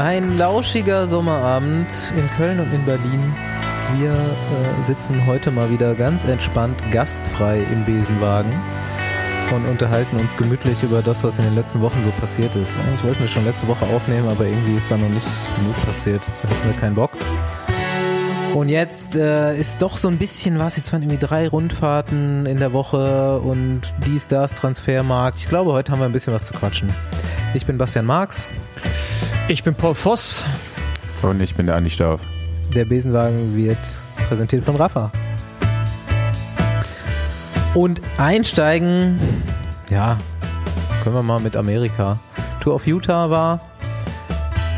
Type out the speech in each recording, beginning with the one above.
Ein lauschiger Sommerabend in Köln und in Berlin. Wir äh, sitzen heute mal wieder ganz entspannt gastfrei im Besenwagen und unterhalten uns gemütlich über das, was in den letzten Wochen so passiert ist. Eigentlich wollten wir schon letzte Woche aufnehmen, aber irgendwie ist da noch nicht genug passiert. Da hatten wir keinen Bock. Und jetzt äh, ist doch so ein bisschen was. Jetzt waren irgendwie drei Rundfahrten in der Woche und dies, das, Transfermarkt. Ich glaube, heute haben wir ein bisschen was zu quatschen. Ich bin Bastian Marx. Ich bin Paul Voss. Und ich bin der Andi Stauf. Der Besenwagen wird präsentiert von Rafa. Und einsteigen, ja, können wir mal mit Amerika. Tour of Utah war.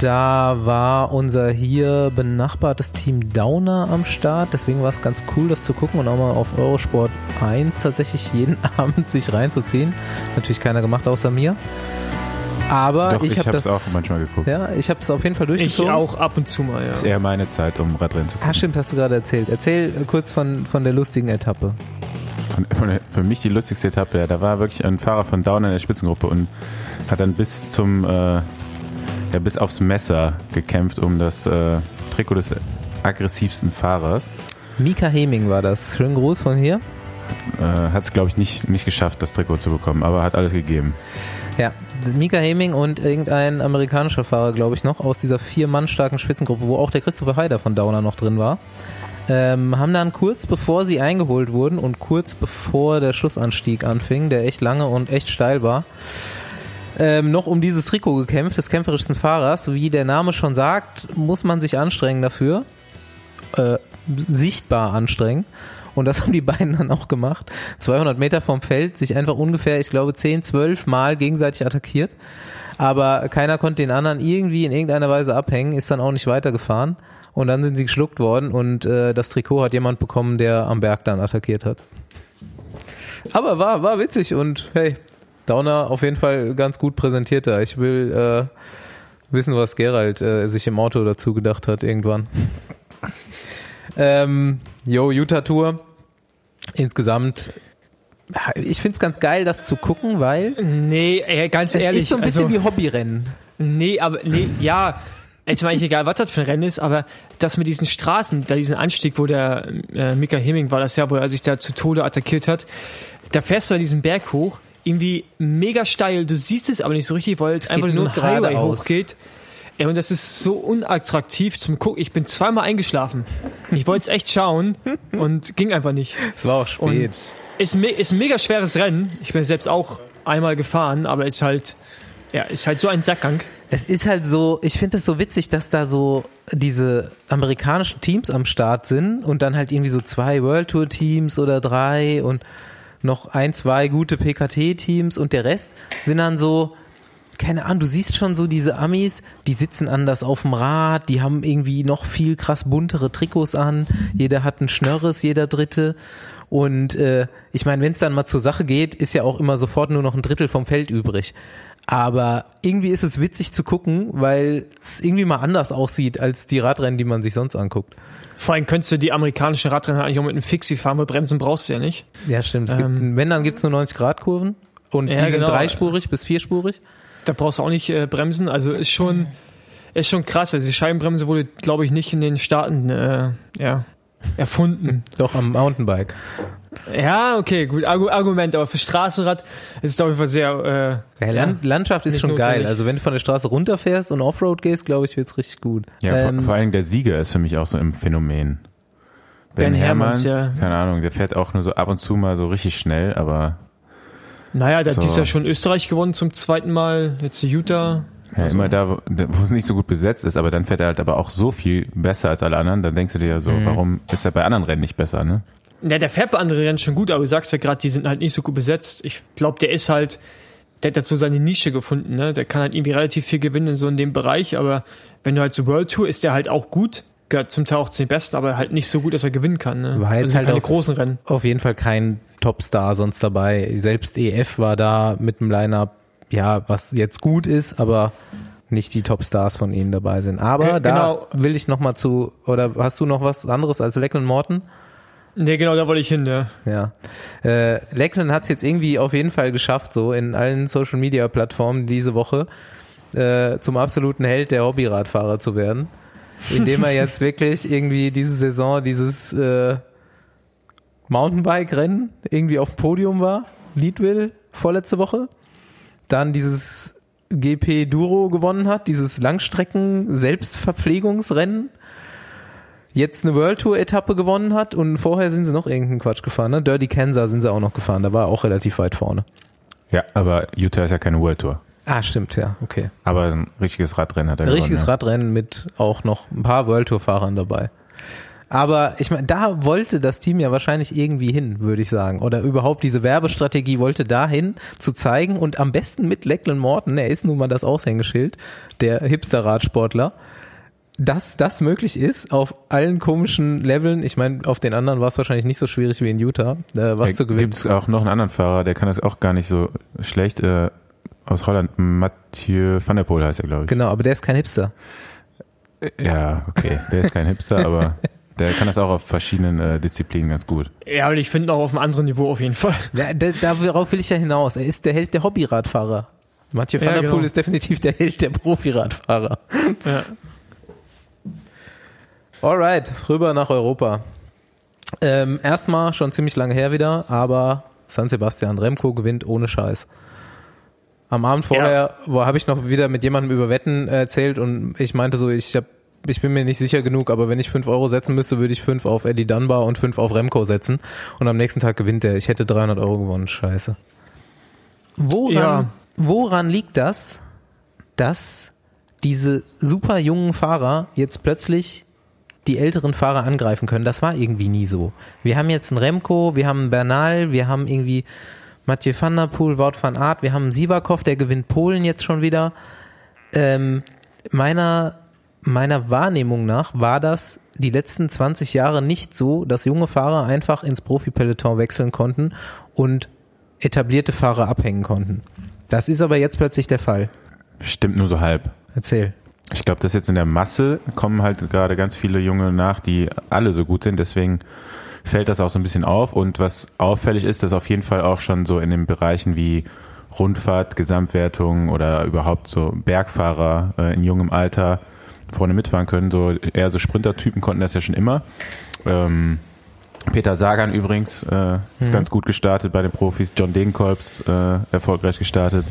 Da war unser hier benachbartes Team Downer am Start. Deswegen war es ganz cool, das zu gucken und auch mal auf Eurosport 1 tatsächlich jeden Abend sich reinzuziehen. Natürlich keiner gemacht außer mir. Aber Doch, ich, ich habe das es auch manchmal geguckt. Ja, ich habe es auf jeden Fall Ich durchgezogen. auch ab und zu mal, ja. Ist eher meine Zeit, um Radrennen zu Ah, gucken. stimmt, hast du gerade erzählt. Erzähl äh, kurz von, von der lustigen Etappe. Von, von der, für mich die lustigste Etappe, ja, da war wirklich ein Fahrer von Down in der Spitzengruppe und hat dann bis zum, äh, ja, bis aufs Messer gekämpft um das äh, Trikot des aggressivsten Fahrers. Mika Heming war das. Schönen Gruß von hier. Äh, hat es, glaube ich, nicht, nicht geschafft, das Trikot zu bekommen, aber hat alles gegeben. Ja, Mika Heming und irgendein amerikanischer Fahrer, glaube ich, noch, aus dieser vier Mann starken Spitzengruppe, wo auch der Christopher Heider von Downer noch drin war, ähm, haben dann kurz bevor sie eingeholt wurden und kurz bevor der Schlussanstieg anfing, der echt lange und echt steil war, ähm, noch um dieses Trikot gekämpft, des kämpferischsten Fahrers. Wie der Name schon sagt, muss man sich anstrengen dafür. Äh, sichtbar anstrengen. Und das haben die beiden dann auch gemacht. 200 Meter vom Feld, sich einfach ungefähr, ich glaube, 10, 12 Mal gegenseitig attackiert. Aber keiner konnte den anderen irgendwie in irgendeiner Weise abhängen, ist dann auch nicht weitergefahren. Und dann sind sie geschluckt worden und äh, das Trikot hat jemand bekommen, der am Berg dann attackiert hat. Aber war, war witzig und hey, Downer auf jeden Fall ganz gut präsentiert da. Ich will äh, wissen, was Gerald äh, sich im Auto dazu gedacht hat irgendwann. ähm, yo, Utah Tour. Insgesamt, ich find's ganz geil, das zu gucken, weil Nee, ganz es ehrlich. ist so ein bisschen also, wie Hobbyrennen. Nee, aber, nee, ja. Es mir eigentlich egal, was das für ein Rennen ist, aber das mit diesen Straßen, da diesen Anstieg, wo der äh, Mika Hemming war das ja, wo er sich da zu Tode attackiert hat, da fährst du an diesen Berg hoch, irgendwie mega steil, du siehst es aber nicht so richtig, weil es einfach nur so ein Highway hochgeht. Ey, und das ist so unattraktiv zum Gucken. Ich bin zweimal eingeschlafen. Ich wollte es echt schauen und ging einfach nicht. Es war auch Und spät. ist, me ist ein mega schweres Rennen. Ich bin selbst auch einmal gefahren, aber ist halt, ja, ist halt so ein Sackgang. Es ist halt so, ich finde es so witzig, dass da so diese amerikanischen Teams am Start sind und dann halt irgendwie so zwei World Tour Teams oder drei und noch ein, zwei gute PKT Teams und der Rest sind dann so, keine Ahnung, du siehst schon so diese Amis, die sitzen anders auf dem Rad, die haben irgendwie noch viel krass buntere Trikots an, jeder hat ein Schnörres, jeder Dritte. Und äh, ich meine, wenn es dann mal zur Sache geht, ist ja auch immer sofort nur noch ein Drittel vom Feld übrig. Aber irgendwie ist es witzig zu gucken, weil es irgendwie mal anders aussieht als die Radrennen, die man sich sonst anguckt. Vor allem könntest du die amerikanischen Radrennen eigentlich auch mit einem Fixie fahren, weil Bremsen brauchst du ja nicht. Ja, stimmt. Es gibt, Ähm. wenn, dann gibt's nur 90 Grad Kurven. Und Ja, die sind genau. dreispurig bis vierspurig. Da brauchst du auch nicht äh, bremsen. Also ist schon, ist schon krass. Also die Scheibenbremse wurde, glaube ich, nicht in den Staaten äh, ja, erfunden. Doch am Mountainbike. Ja, okay, gut, Argu Argument, aber für Straßenrad ist es auf jeden Fall sehr, äh, Ja, Land, Landschaft ist schon geil. Also wenn du von der Straße runterfährst und Offroad gehst, glaube ich, wird's richtig gut. Ja, Ähm, vor, vor allem der Sieger ist für mich auch so ein Phänomen. Ben Hermanns, ja. keine Ahnung, der fährt auch nur so ab und zu mal so richtig schnell, aber naja, der So. dieses Jahr schon Österreich gewonnen zum zweiten Mal, jetzt Utah. ja, Also- immer da, wo es nicht so gut besetzt ist, aber dann fährt er halt aber auch so viel besser als alle anderen, dann denkst du dir ja so, Mhm. warum ist er bei anderen Rennen nicht besser, ne? Ja, der fährt bei anderen Rennen schon gut, aber du sagst ja gerade, die sind halt nicht so gut besetzt. Ich glaube, der ist halt, der hat dazu seine Nische gefunden, ne? Der kann halt irgendwie relativ viel gewinnen in so in dem Bereich, aber wenn du halt so World Tour, ist der halt auch gut, gehört zum Teil auch zu den Besten, aber halt nicht so gut, dass er gewinnen kann, ne? War jetzt also halt keine auch- großen Rennen. auf jeden Fall kein Topstar sonst dabei. Selbst EF war da mit einem Line-Up, ja, was jetzt gut ist, aber nicht die Topstars von ihnen dabei sind. Aber da genau. will ich noch mal zu, oder hast du noch was anderes als Lecklen Morton? Nee, genau, da wollte ich hin, ja. Ja. Äh, Lecklen hat es jetzt irgendwie auf jeden Fall geschafft, so in allen Social Media Plattformen diese Woche, äh, zum absoluten Held der Hobbyradfahrer zu werden, indem er jetzt wirklich irgendwie diese Saison dieses äh, Mountainbike-Rennen irgendwie auf dem Podium war, Leadville vorletzte Woche, dann dieses GP Duro gewonnen hat, dieses Langstrecken-Selbstverpflegungsrennen, jetzt eine World Tour Etappe gewonnen hat und vorher sind sie noch irgendeinen Quatsch gefahren, ne? Dirty Kansas sind sie auch noch gefahren, da war er auch relativ weit vorne. Ja, aber Utah ist ja keine World Tour. Ah, stimmt, ja, okay. Aber ein richtiges Radrennen hat er Ein richtiges gewonnen, Radrennen mit auch noch ein paar World Tour Fahrern dabei. Aber ich meine, da wollte das Team ja wahrscheinlich irgendwie hin, würde ich sagen. Oder überhaupt diese Werbestrategie wollte dahin zu zeigen und am besten mit Lachlan Morton, er ist nun mal das Aushängeschild, der Hipster-Radsportler, dass das möglich ist auf allen komischen Leveln. Ich meine, auf den anderen war es wahrscheinlich nicht so schwierig wie in Utah, äh, was ja. zu gewinnen. Gibt es auch noch einen anderen Fahrer, der kann das auch gar nicht so schlecht. Äh, aus Holland, Mathieu van der Poel heißt er, glaube ich. Genau, aber der ist kein Hipster. Ja, okay, der ist kein Hipster, aber der kann das auch auf verschiedenen äh, Disziplinen ganz gut. Ja, und ich finde auch auf einem anderen Niveau auf jeden Fall. Ja, da, darauf will ich ja hinaus. Er ist der Held der Hobbyradfahrer. Mathieu van Ja, der Poel genau. ist definitiv der Held der Profiradfahrer. Ja. Alright, rüber nach Europa. Ähm, erstmal schon ziemlich lange her wieder, aber San Sebastian Remco gewinnt ohne Scheiß. Am Abend vorher wo habe ich noch wieder mit jemandem über Wetten erzählt und ich meinte so, ich hab, ich bin mir nicht sicher genug, aber wenn ich fünf Euro setzen müsste, würde ich fünf auf Eddie Dunbar und fünf auf Remco setzen und am nächsten Tag gewinnt er. Ich hätte 300 Euro gewonnen. Scheiße. Woran, Ja. woran liegt das, dass diese super jungen Fahrer jetzt plötzlich die älteren Fahrer angreifen können. Das war irgendwie nie so. Wir haben jetzt einen Remco, wir haben einen Bernal, wir haben irgendwie Mathieu van der Poel, Wout van Aert, wir haben Sivakov, der gewinnt Polen jetzt schon wieder. Ähm, meiner, meiner Wahrnehmung nach war das die letzten 20 Jahre nicht so, dass junge Fahrer einfach ins Profi-Peloton wechseln konnten und etablierte Fahrer abhängen konnten. Das ist aber jetzt plötzlich der Fall. Stimmt nur so halb. Erzähl. Ich glaube, dass jetzt in der Masse kommen halt gerade ganz viele Junge nach, die alle so gut sind. Deswegen fällt das auch so ein bisschen auf. Und was auffällig ist, dass auf jeden Fall auch schon so in den Bereichen wie Rundfahrt, Gesamtwertung oder überhaupt so Bergfahrer äh, in jungem Alter vorne mitfahren können. So eher so Sprintertypen konnten das ja schon immer. Ähm, Peter Sagan übrigens äh, ist ganz gut gestartet bei den Profis. John Degenkolbs äh, erfolgreich gestartet.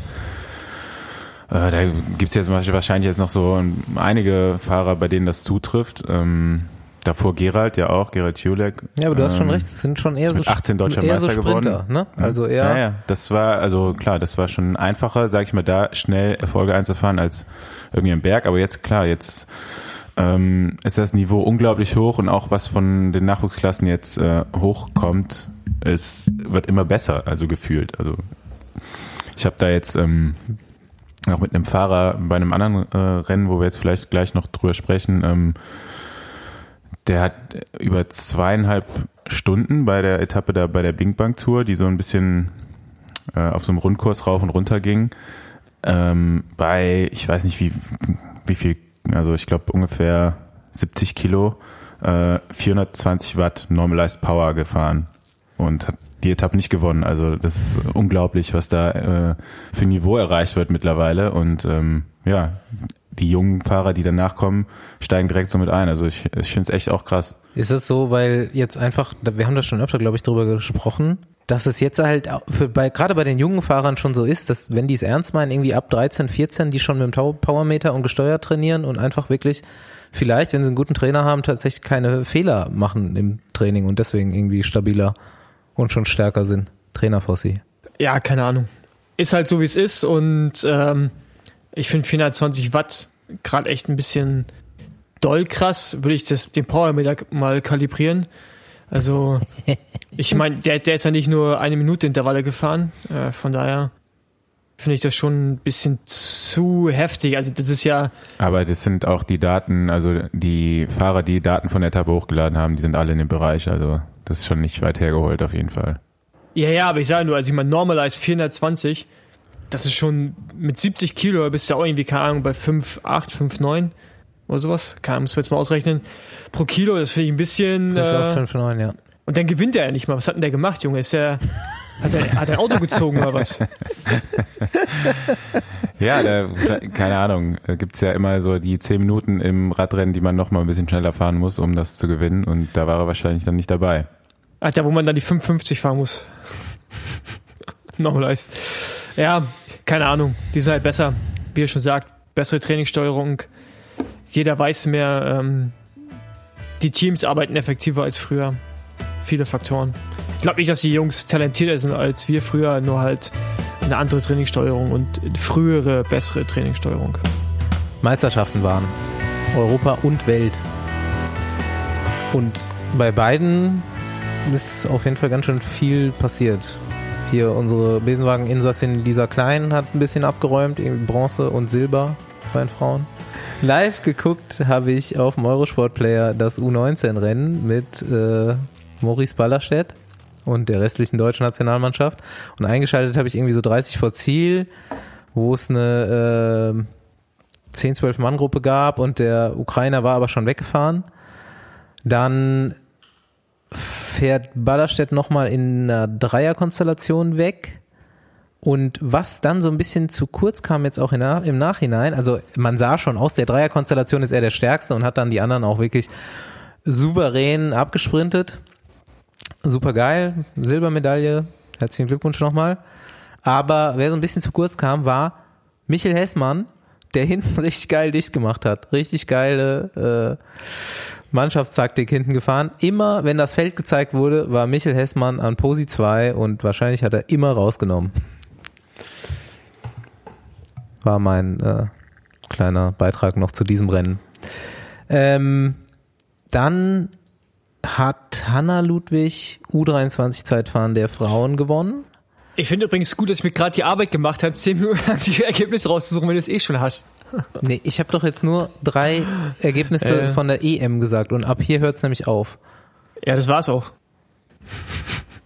Äh, da gibt's jetzt wahrscheinlich jetzt noch so einige Fahrer, bei denen das zutrifft. Ähm, davor Gerald ja auch, Gerald Julek. Ja, aber du hast schon Ähm, recht, es sind schon eher so mit 18 deutscher eher so Meister Sprinter, geworden. ne? Also eher Ja, ja, das war, also klar, das war schon einfacher, sag ich mal, da schnell Erfolge einzufahren als irgendwie im Berg. Aber jetzt, klar, jetzt ähm, ist das Niveau unglaublich hoch und auch was von den Nachwuchsklassen jetzt äh, hochkommt, es wird immer besser, also gefühlt. Also ich habe da jetzt ähm, auch mit einem Fahrer bei einem anderen äh, Rennen, wo wir jetzt vielleicht gleich noch drüber sprechen, ähm, der hat über zweieinhalb Stunden bei der Etappe da bei der Bing Bang Tour, die so ein bisschen äh, auf so einem Rundkurs rauf und runter ging, ähm, bei, ich weiß nicht wie, wie viel, also ich glaube ungefähr 70 Kilo, äh, 420 Watt Normalized Power gefahren und hat die Etappe nicht gewonnen. Also das ist unglaublich, was da äh, für ein Niveau erreicht wird mittlerweile. Und ähm, ja, die jungen Fahrer, die danach kommen, steigen direkt so mit ein. Also ich, ich finde es echt auch krass. Ist es so, weil jetzt einfach, wir haben das schon öfter, glaube ich, drüber gesprochen, dass es jetzt halt für bei, gerade bei den jungen Fahrern schon so ist, dass wenn die es ernst meinen, irgendwie ab 13, 14, die schon mit dem Powermeter und gesteuert trainieren und einfach wirklich vielleicht, wenn sie einen guten Trainer haben, tatsächlich keine Fehler machen im Training und deswegen irgendwie stabiler und schon stärker sind. Trainerfossi. Ja, keine Ahnung. Ist halt so, wie es ist und ähm, ich finde 420 Watt gerade echt ein bisschen doll krass. Würde ich das, den Powermeter mal kalibrieren. Also, ich meine, der, der ist ja nicht nur eine Minute Intervalle gefahren. Äh, von daher finde ich das schon ein bisschen zu heftig. Also, das ist ja, Aber das sind auch die Daten, also die Fahrer, die Daten von der Etappe hochgeladen haben, die sind alle in dem Bereich. Also das ist schon nicht weit hergeholt auf jeden Fall. ja, ja, aber ich sage nur, also ich meine, Normalize 420, das ist schon mit 70 Kilo, bist du ja auch irgendwie, keine Ahnung, bei 5, 8, 5, 9 oder sowas. Keine Ahnung, jetzt mal ausrechnen. Pro Kilo, das finde ich ein bisschen. 5, Äh, 5, 9, ja. und dann gewinnt er ja nicht mal. Was hat denn der gemacht, Junge? Ist ja Hat er, hat er Auto gezogen oder was? Ja, da, keine Ahnung. Da gibt's ja immer so die zehn Minuten im Radrennen, die man noch mal ein bisschen schneller fahren muss, um das zu gewinnen. Und da war er wahrscheinlich dann nicht dabei. Alter, wo man dann die 550 fahren muss. Nochmal Ja, keine Ahnung. Die sind halt besser. Wie er schon sagt, bessere Trainingssteuerung. Jeder weiß mehr. Ähm, die Teams arbeiten effektiver als früher. Viele Faktoren. Ich glaube nicht, dass die Jungs talentierter sind als wir früher, nur halt eine andere Trainingssteuerung und frühere, bessere Trainingssteuerung. Meisterschaften waren. Europa und Welt. Und bei beiden ist auf jeden Fall ganz schön viel passiert. Hier unsere Besenwagen-Insassin Lisa Klein hat ein bisschen abgeräumt, Bronze und Silber bei den Frauen. Live geguckt habe ich auf dem Eurosport-Player das U19-Rennen mit äh, Maurice Ballerstedt und der restlichen deutschen Nationalmannschaft. Und eingeschaltet habe ich irgendwie so 30 vor Ziel, wo es eine äh, 10, 12 Mann Gruppe gab und der Ukrainer war aber schon weggefahren. Dann fährt Ballerstedt nochmal in einer Dreierkonstellation weg. Und was dann so ein bisschen zu kurz kam jetzt auch im Nachhinein, also man sah schon, aus der Dreierkonstellation ist er der Stärkste und hat dann die anderen auch wirklich souverän abgesprintet super geil, Silbermedaille, herzlichen Glückwunsch nochmal. Aber wer so ein bisschen zu kurz kam, war Michel Hessmann, der hinten richtig geil dicht gemacht hat. Richtig geile äh, Mannschaftstaktik hinten gefahren. Immer, wenn das Feld gezeigt wurde, war Michel Hessmann an Posi 2 und wahrscheinlich hat er immer rausgenommen. War mein äh, kleiner Beitrag noch zu diesem Rennen. Ähm, dann hat Hanna Ludwig U23 Zeitfahren der Frauen gewonnen. Ich finde übrigens gut, dass ich mir gerade die Arbeit gemacht habe, zehn Minuten lang die Ergebnisse rauszusuchen, wenn du es eh schon hast. nee, ich habe doch jetzt nur drei Ergebnisse äh. von der EM gesagt und ab hier hört es nämlich auf. Ja, das war's auch.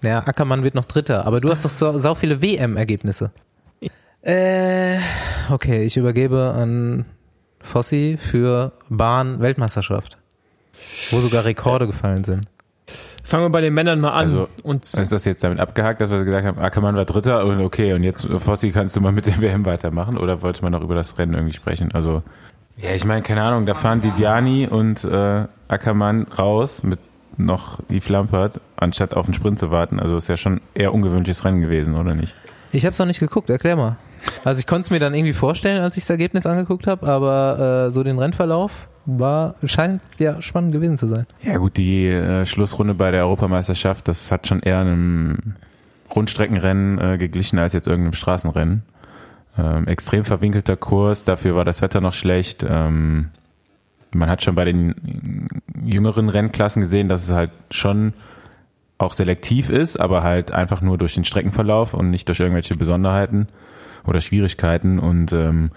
Naja, Ackermann wird noch Dritter, aber du hast doch so, sau viele WM-Ergebnisse. Äh, okay, ich übergebe an Fossi für Bahn-Weltmeisterschaft. Wo sogar Rekorde gefallen sind. Fangen wir bei den Männern mal an. Also, und ist das jetzt damit abgehakt, dass wir gesagt haben, Ackermann war Dritter und okay, und jetzt, Fossi, kannst du mal mit dem WM weitermachen? Oder wollte man noch über das Rennen irgendwie sprechen? Also, ja, ich meine, keine Ahnung, da fahren Viviani und äh, Ackermann raus mit noch Yves Lampert, anstatt auf den Sprint zu warten. Also ist ja schon eher ungewöhnliches Rennen gewesen, oder nicht? Ich habe es noch nicht geguckt, erklär mal. Also ich konnte es mir dann irgendwie vorstellen, als ich das Ergebnis angeguckt habe, aber äh, so den Rennverlauf war scheint ja spannend gewesen zu sein. Ja gut, die äh, Schlussrunde bei der Europameisterschaft, das hat schon eher einem Rundstreckenrennen äh, geglichen als jetzt irgendeinem Straßenrennen. Ähm, extrem verwinkelter Kurs, dafür war das Wetter noch schlecht. Ähm, man hat schon bei den jüngeren Rennklassen gesehen, dass es halt schon auch selektiv ist, aber halt einfach nur durch den Streckenverlauf und nicht durch irgendwelche Besonderheiten oder Schwierigkeiten. Und ähm,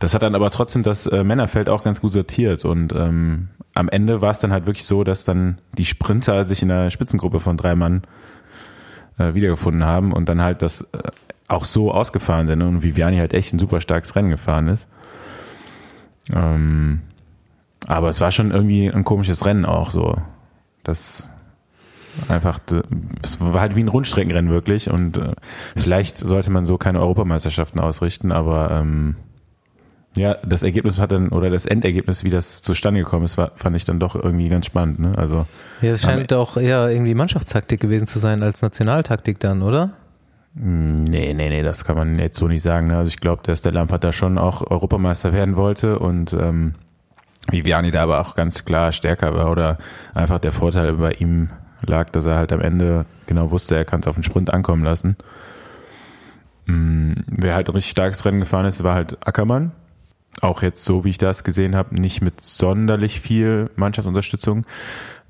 das hat dann aber trotzdem das äh, Männerfeld auch ganz gut sortiert. Und ähm, am Ende war es dann halt wirklich so, dass dann die Sprinter sich in der Spitzengruppe von drei Mann äh, wiedergefunden haben und dann halt das äh, auch so ausgefahren sind und Viviani halt echt ein super starkes Rennen gefahren ist. Ähm, aber es war schon irgendwie ein komisches Rennen auch so. Das Einfach, es war halt wie ein Rundstreckenrennen wirklich und äh, vielleicht sollte man so keine Europameisterschaften ausrichten, aber ähm, ja, das Ergebnis hat dann, oder das Endergebnis, wie das zustande gekommen ist, war, fand ich dann doch irgendwie ganz spannend, ne? Also. Ja, es scheint doch eher irgendwie Mannschaftstaktik gewesen zu sein als Nationaltaktik dann, oder? Hm, nee, nee, nee, das kann man jetzt so nicht sagen. Ne? Also ich glaube, dass der Lampard da schon auch Europameister werden wollte und ähm, Viviani da aber auch ganz klar stärker war oder einfach der Vorteil bei ihm lag, dass er halt am Ende genau wusste, er kann es auf den Sprint ankommen lassen. Mm, wer halt ein richtig starkes Rennen gefahren ist, war halt Ackermann. Auch jetzt so, wie ich das gesehen habe, nicht mit sonderlich viel Mannschaftsunterstützung.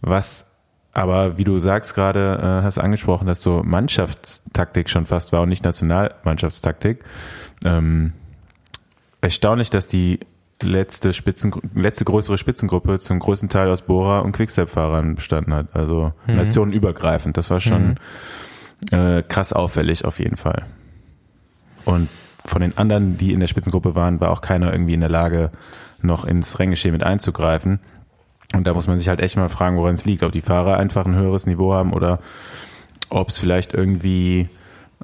Was aber, wie du sagst gerade, äh, hast angesprochen, dass so Mannschaftstaktik schon fast war und nicht Nationalmannschaftstaktik. Ähm, erstaunlich, dass die letzte Spitzen, letzte größere Spitzengruppe zum größten Teil aus Bora und Quickstep-Fahrern bestanden hat. Also mhm. nationenübergreifend. Das war schon mhm. äh, krass auffällig auf jeden Fall. Und von den anderen, die in der Spitzengruppe waren, war auch keiner irgendwie in der Lage, noch ins Renngeschehen mit einzugreifen. Und da muss man sich halt echt mal fragen, woran es liegt. Ob die Fahrer einfach ein höheres Niveau haben oder ob es vielleicht irgendwie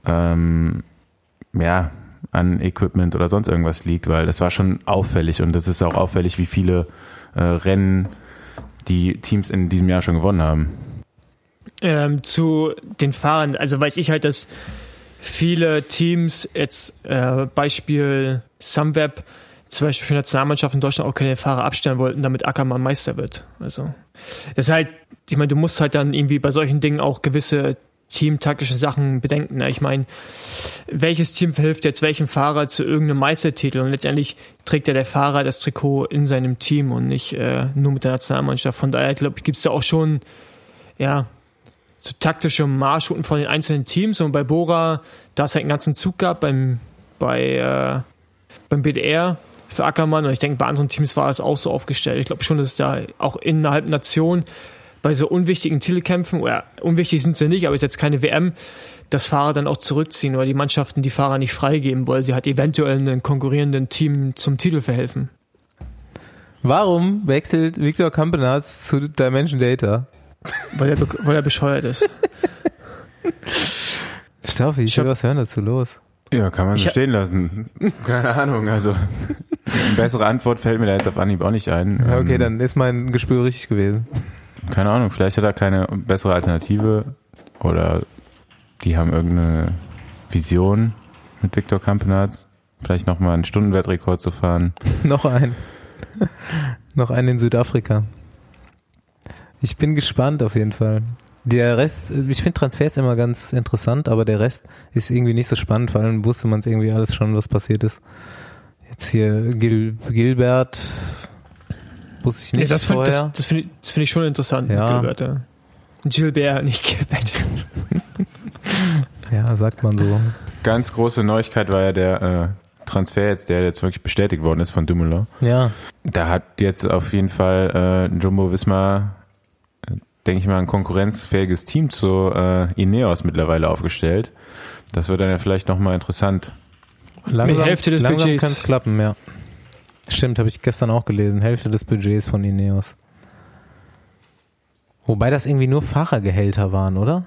ähm, ja, an Equipment oder sonst irgendwas liegt, weil das war schon auffällig und das ist auch auffällig, wie viele äh, Rennen die Teams in diesem Jahr schon gewonnen haben. Ähm, zu den Fahrern, also weiß ich halt, dass viele Teams, jetzt äh, Beispiel Sunweb, zum Beispiel für Nationalmannschaften in Deutschland auch keine Fahrer abstellen wollten, damit Ackermann Meister wird. Also das ist halt, ich meine, du musst halt dann irgendwie bei solchen Dingen auch gewisse teamtaktische Sachen bedenken. Ich meine, welches Team verhilft jetzt welchem Fahrer zu irgendeinem Meistertitel? Und letztendlich trägt ja der Fahrer das Trikot in seinem Team und nicht äh, nur mit der Nationalmannschaft. Von daher, glaube ich, gibt es da auch schon, ja, so taktische Marschrouten von den einzelnen Teams. Und bei Bora, da es halt einen ganzen Zug gab beim, bei, äh, beim BDR für Ackermann. Und ich denke, bei anderen Teams war es auch so aufgestellt. Ich glaube schon, dass es da auch innerhalb Nation bei so unwichtigen Titelkämpfen, oder unwichtig sind sie nicht, aber ist jetzt keine WM, dass Fahrer dann auch zurückziehen oder die Mannschaften die Fahrer nicht freigeben, weil sie halt eventuell einem konkurrierenden Team zum Titel verhelfen. Warum wechselt Victor Campenarz zu Dimension Data? Weil er, weil er bescheuert ist. Staufi, ich, ich will was hören dazu, los. Ja, kann man so stehen lassen. Keine Ahnung, also eine bessere Antwort fällt mir da jetzt auf Anhieb auch nicht ein. Ja, okay, ähm, dann ist mein Gespür richtig gewesen keine Ahnung, vielleicht hat er keine bessere Alternative oder die haben irgendeine Vision mit Viktor Kampenarz. Vielleicht nochmal einen Stundenwertrekord zu fahren. Noch einen. Noch einen in Südafrika. Ich bin gespannt auf jeden Fall. Der Rest, ich finde Transfers immer ganz interessant, aber der Rest ist irgendwie nicht so spannend. Vor allem wusste man es irgendwie alles schon, was passiert ist. Jetzt hier Gil, Gilbert, Wusste ich nicht nee, das vorher. Find, das, das finde ich, find ich schon interessant. Ja. Gilbert, ja. Gilbert, nicht Gilbert. ja, sagt man so. Ganz große Neuigkeit war ja der äh, Transfer jetzt, der jetzt wirklich bestätigt worden ist von Dumoulin. Ja. Da hat jetzt auf jeden Fall äh, Jumbo Wismar, denke ich mal, ein konkurrenzfähiges Team zu äh, Ineos mittlerweile aufgestellt. Das wird dann ja vielleicht nochmal interessant. Langsam, Mit Hälfte des langsam kann es klappen, ja. Stimmt, habe ich gestern auch gelesen. Hälfte des Budgets von Ineos. Wobei das irgendwie nur Fahrergehälter waren, oder?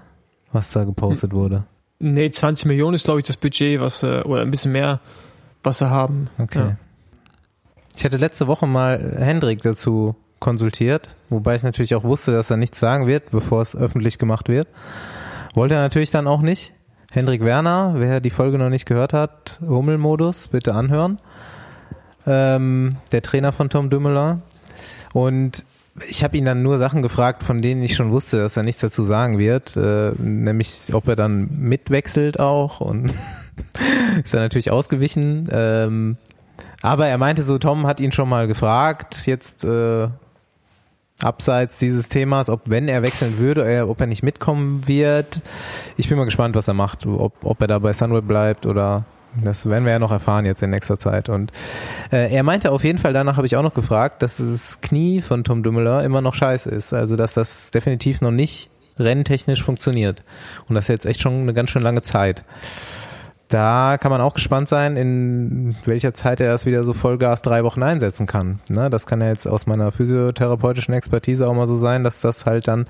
Was da gepostet wurde. Nee, 20 Millionen ist, glaube ich, das Budget, was äh, oder ein bisschen mehr, was sie haben. Okay. Ja. Ich hatte letzte Woche mal Hendrik dazu konsultiert, wobei ich natürlich auch wusste, dass er nichts sagen wird, bevor es öffentlich gemacht wird. Wollte er natürlich dann auch nicht. Hendrik Werner, wer die Folge noch nicht gehört hat, Hummelmodus, bitte anhören ähm, der Trainer von Tom Dumoulin. Und ich habe ihn dann nur Sachen gefragt, von denen ich schon wusste, dass er nichts dazu sagen wird, äh, nämlich ob er dann mitwechselt auch und ist er natürlich ausgewichen. Ähm, aber er meinte so, Tom hat ihn schon mal gefragt, jetzt äh, abseits dieses Themas, ob wenn er wechseln würde, ob er nicht mitkommen wird. Ich bin mal gespannt, was er macht, ob, ob er da bei Sunweb bleibt oder das werden wir ja noch erfahren jetzt in nächster Zeit. Und äh, er meinte auf jeden Fall, danach habe ich auch noch gefragt, dass das Knie von Tom Dumoulin immer noch scheiße ist. Also dass das definitiv noch nicht renntechnisch funktioniert. Und das ist jetzt echt schon eine ganz schön lange Zeit. Da kann man auch gespannt sein, in welcher Zeit er das wieder so Vollgas drei Wochen einsetzen kann. Ne, das kann ja jetzt aus meiner physiotherapeutischen Expertise auch mal so sein, dass das halt dann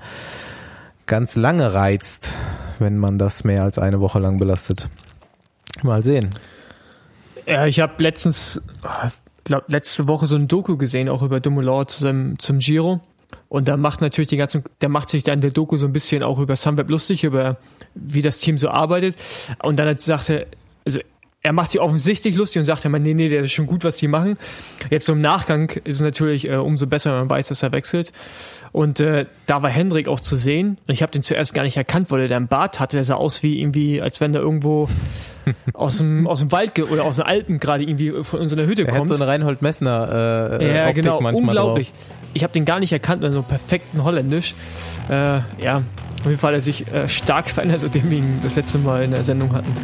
ganz lange reizt, wenn man das mehr als eine Woche lang belastet. Mal sehen. Ja, ich habe letztens, glaub, letzte Woche so ein Doku gesehen, auch über Dumoulin zum, zum Giro. Und da macht natürlich die ganzen, der macht sich dann der Doku so ein bisschen auch über Sunweb lustig, über wie das Team so arbeitet. Und dann sagt er, also er macht sich offensichtlich lustig und sagt immer, nee, nee, der ist schon gut, was die machen. Jetzt so im Nachgang ist es natürlich äh, umso besser, wenn man weiß, dass er wechselt. Und äh, da war Hendrik auch zu sehen. Und ich habe den zuerst gar nicht erkannt, weil er da einen Bart hatte. Der sah aus wie irgendwie, als wenn er irgendwo aus dem, aus dem Wald oder aus den Alpen gerade irgendwie von unserer Hütte er kommt. Er hat so eine Reinhold Messner äh, Ja, Optik genau, unglaublich. Drauf. Ich habe den gar nicht erkannt, also perfekten Holländisch. Äh, ja, auf jeden Fall hat er sich äh, stark verändert, seitdem wir ihn das letzte Mal in der Sendung hatten.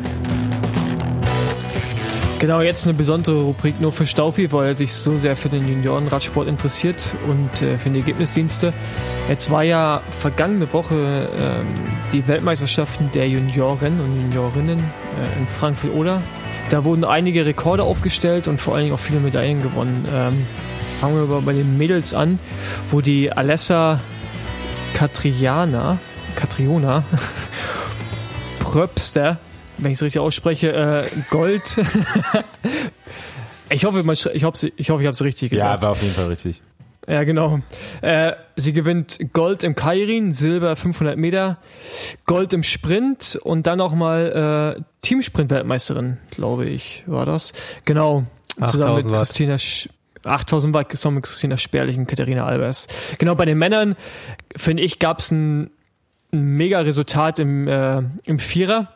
Genau, jetzt eine besondere Rubrik nur für Staufi, weil er sich so sehr für den Juniorenradsport interessiert und äh, für die Ergebnisdienste. Jetzt war ja vergangene Woche ähm, die Weltmeisterschaften der Junioren und Juniorinnen äh, in Frankfurt-Oder. Da wurden einige Rekorde aufgestellt und vor allen Dingen auch viele Medaillen gewonnen. Ähm, fangen wir aber bei den Mädels an, wo die Alessa Katriana, Katriona Pröpster wenn ich es richtig ausspreche, äh, Gold. ich hoffe, ich hoffe, ich, hoffe, ich habe es richtig gesagt. Ja, war auf jeden Fall richtig. Ja, genau. Äh, sie gewinnt Gold im Kairin, Silber 500 Meter, Gold im Sprint und dann nochmal äh, Teamsprint-Weltmeisterin, glaube ich, war das. Genau. Zusammen mit Christina Sch 8000 Watt zusammen mit Christina Sperlich und Katharina Albers. Genau, bei den Männern, finde ich, gab es ein, ein mega Resultat im, äh, im Vierer.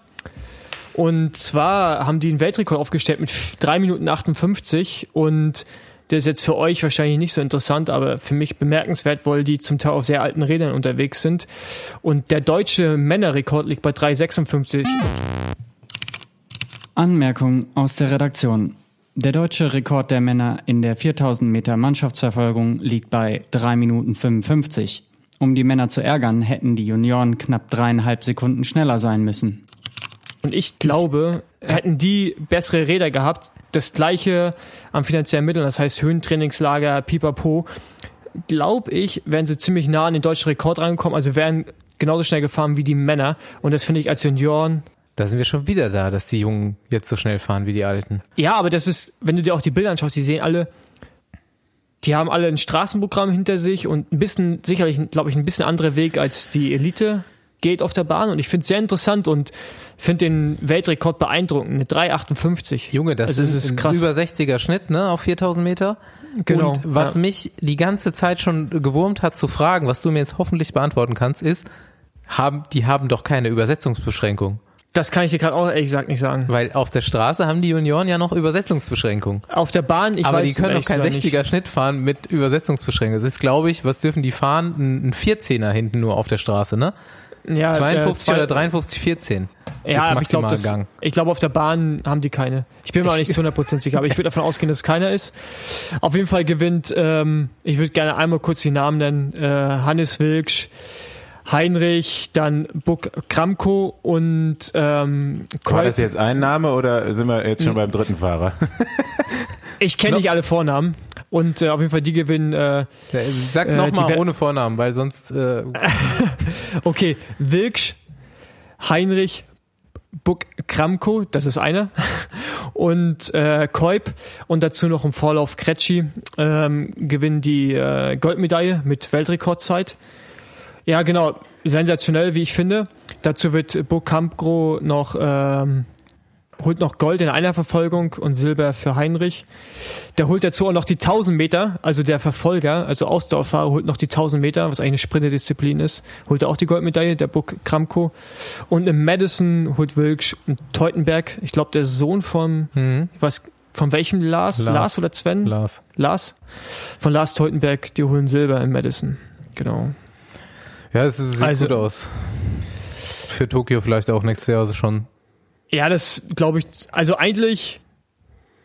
Und zwar haben die einen Weltrekord aufgestellt mit 3 Minuten 58 und der ist jetzt für euch wahrscheinlich nicht so interessant, aber für mich bemerkenswert, weil die zum Teil auf sehr alten Rädern unterwegs sind. Und der deutsche Männerrekord liegt bei 3,56. Anmerkung aus der Redaktion. Der deutsche Rekord der Männer in der 4000 Meter Mannschaftsverfolgung liegt bei 3 Minuten 55. Um die Männer zu ärgern, hätten die Junioren knapp dreieinhalb Sekunden schneller sein müssen. Und ich glaube, hätten die bessere Räder gehabt, das gleiche am finanziellen Mitteln, das heißt Höhentrainingslager, pipapo, glaube ich, wären sie ziemlich nah an den deutschen Rekord reingekommen, also wären genauso schnell gefahren wie die Männer. Und das finde ich als Junioren. Da sind wir schon wieder da, dass die Jungen jetzt so schnell fahren wie die Alten. Ja, aber das ist, wenn du dir auch die Bilder anschaust, die sehen alle, die haben alle ein Straßenprogramm hinter sich und ein bisschen, sicherlich, glaube ich, ein bisschen anderer Weg als die Elite geht auf der Bahn und ich finde es sehr interessant und finde den Weltrekord beeindruckend. Eine 3,58. Junge, das also ist, ist krass. über 60er Schnitt, ne, auf 4000 Meter. Genau. Und was ja. mich die ganze Zeit schon gewurmt hat zu fragen, was du mir jetzt hoffentlich beantworten kannst, ist, haben, die haben doch keine Übersetzungsbeschränkung. Das kann ich dir gerade auch ehrlich gesagt nicht sagen. Weil auf der Straße haben die Junioren ja noch Übersetzungsbeschränkung. Auf der Bahn, ich Aber weiß die können doch keinen 60er Schnitt fahren mit Übersetzungsbeschränkung. Das ist, glaube ich, was dürfen die fahren? Ein, ein 14er hinten nur auf der Straße, ne? Ja, 52 äh, oder 53, 14. Ja, aber ich glaube, ich glaube, auf der Bahn haben die keine. Ich bin mir auch nicht zu 100% sicher, aber ich würde davon ausgehen, dass es keiner ist. Auf jeden Fall gewinnt, ähm, ich würde gerne einmal kurz die Namen nennen, äh, Hannes Wilksch, Heinrich, dann Buck Kramko und ähm, Kolb. War das jetzt ein Name oder sind wir jetzt schon hm. beim dritten Fahrer? ich kenne nicht alle Vornamen. Und äh, auf jeden Fall die gewinnen. Äh, ja, sag's äh, nochmal ohne Vornamen, weil sonst. Äh okay, Wilksch, Heinrich, Buck Kramko, das ist einer, und äh, Kolb und dazu noch im Vorlauf Kretschi ähm, gewinnen die äh, Goldmedaille mit Weltrekordzeit. Ja, genau, sensationell, wie ich finde. Dazu wird Buck Kramko noch ähm, holt noch Gold in einer Verfolgung und Silber für Heinrich. Der holt dazu auch noch die 1000 Meter, also der Verfolger, also Ausdauerfahrer holt noch die 1000 Meter, was eigentlich eine Sprinterdisziplin ist, holt er auch die Goldmedaille, der Buck Kramko. Und im Madison holt Wilksch und Teutenberg, ich glaube der Sohn von, mhm. ich weiß, von welchem Lars? Lars? Lars oder Sven? Lars. Lars? Von Lars Teutenberg, die holen Silber im Madison. Genau. Ja, es sieht also, gut aus. Für Tokio vielleicht auch nächstes Jahr also schon ja, das glaube ich, also eigentlich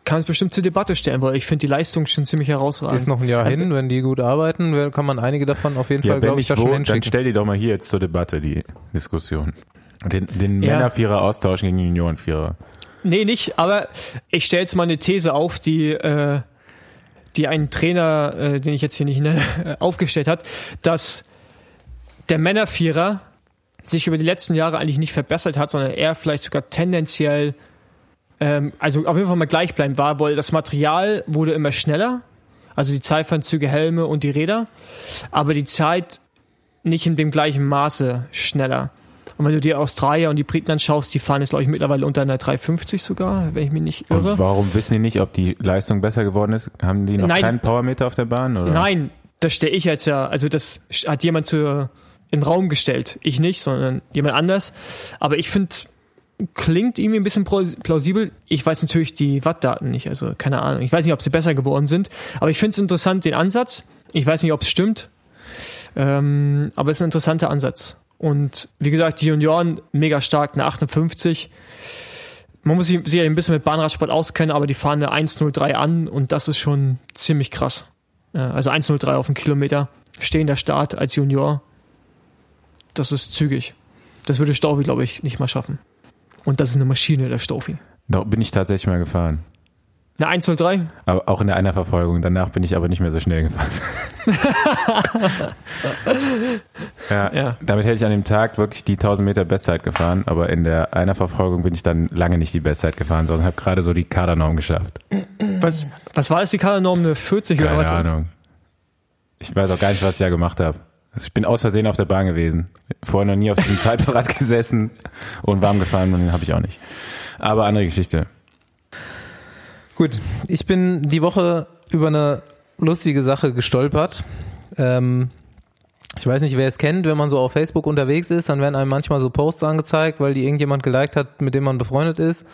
kann es bestimmt zur Debatte stellen, weil ich finde die Leistung schon ziemlich herausragend. Ist noch ein Jahr also, hin, wenn die gut arbeiten, kann man einige davon auf jeden ja, Fall, glaube ich, da schon hinschicken. Dann stell die doch mal hier jetzt zur Debatte, die Diskussion. Den, den ja. Männervierer austauschen gegen den Juniorenvierer. Nee, nicht, aber ich stelle jetzt mal eine These auf, die, äh, die ein Trainer, äh, den ich jetzt hier nicht nenne, aufgestellt hat, dass der Männervierer sich über die letzten Jahre eigentlich nicht verbessert hat, sondern eher vielleicht sogar tendenziell, ähm, also auf jeden Fall mal gleich bleiben war, weil das Material wurde immer schneller, also die Zeitfernzüge, Helme und die Räder, aber die Zeit nicht in dem gleichen Maße schneller. Und wenn du dir Australier und die Briten anschaust, die fahren jetzt, glaube ich, mittlerweile unter einer 350 sogar, wenn ich mich nicht irre. Und warum wissen die nicht, ob die Leistung besser geworden ist? Haben die noch Nein, keinen Powermeter auf der Bahn? Oder? Nein, das stelle ich jetzt ja, also das hat jemand zur in den Raum gestellt. Ich nicht, sondern jemand anders. Aber ich finde, klingt irgendwie ein bisschen plausibel. Ich weiß natürlich die Wattdaten nicht, also keine Ahnung. Ich weiß nicht, ob sie besser geworden sind, aber ich finde es interessant, den Ansatz. Ich weiß nicht, ob es stimmt, ähm, aber es ist ein interessanter Ansatz. Und wie gesagt, die Junioren mega stark, eine 58. Man muss sich ein bisschen mit Bahnradsport auskennen, aber die fahren eine 103 an und das ist schon ziemlich krass. Also 103 auf einen Kilometer, stehender Start als Junior das ist zügig. Das würde Staufi, glaube ich, nicht mal schaffen. Und das ist eine Maschine, der Staufi. Da bin ich tatsächlich mal gefahren. Eine 103? Aber auch in der Einerverfolgung. Danach bin ich aber nicht mehr so schnell gefahren. ja, Ja. Damit hätte ich an dem Tag wirklich die 1000 Meter Bestzeit gefahren, aber in der Einerverfolgung bin ich dann lange nicht die Bestzeit gefahren, sondern habe gerade so die Kadernorm geschafft. Was, was war das die Kadernorm? Eine 40 oder Keine was? Ahnung. Ich weiß auch gar nicht, was ich da gemacht habe. Also ich bin aus Versehen auf der Bahn gewesen. Vorher noch nie auf diesem Zeitfahrrad gesessen und warm gefahren und den habe ich auch nicht. Aber andere Geschichte. Gut, ich bin die Woche über eine lustige Sache gestolpert. Ähm, ich weiß nicht, wer es kennt, wenn man so auf Facebook unterwegs ist, dann werden einem manchmal so Posts angezeigt, weil die irgendjemand geliked hat, mit dem man befreundet ist.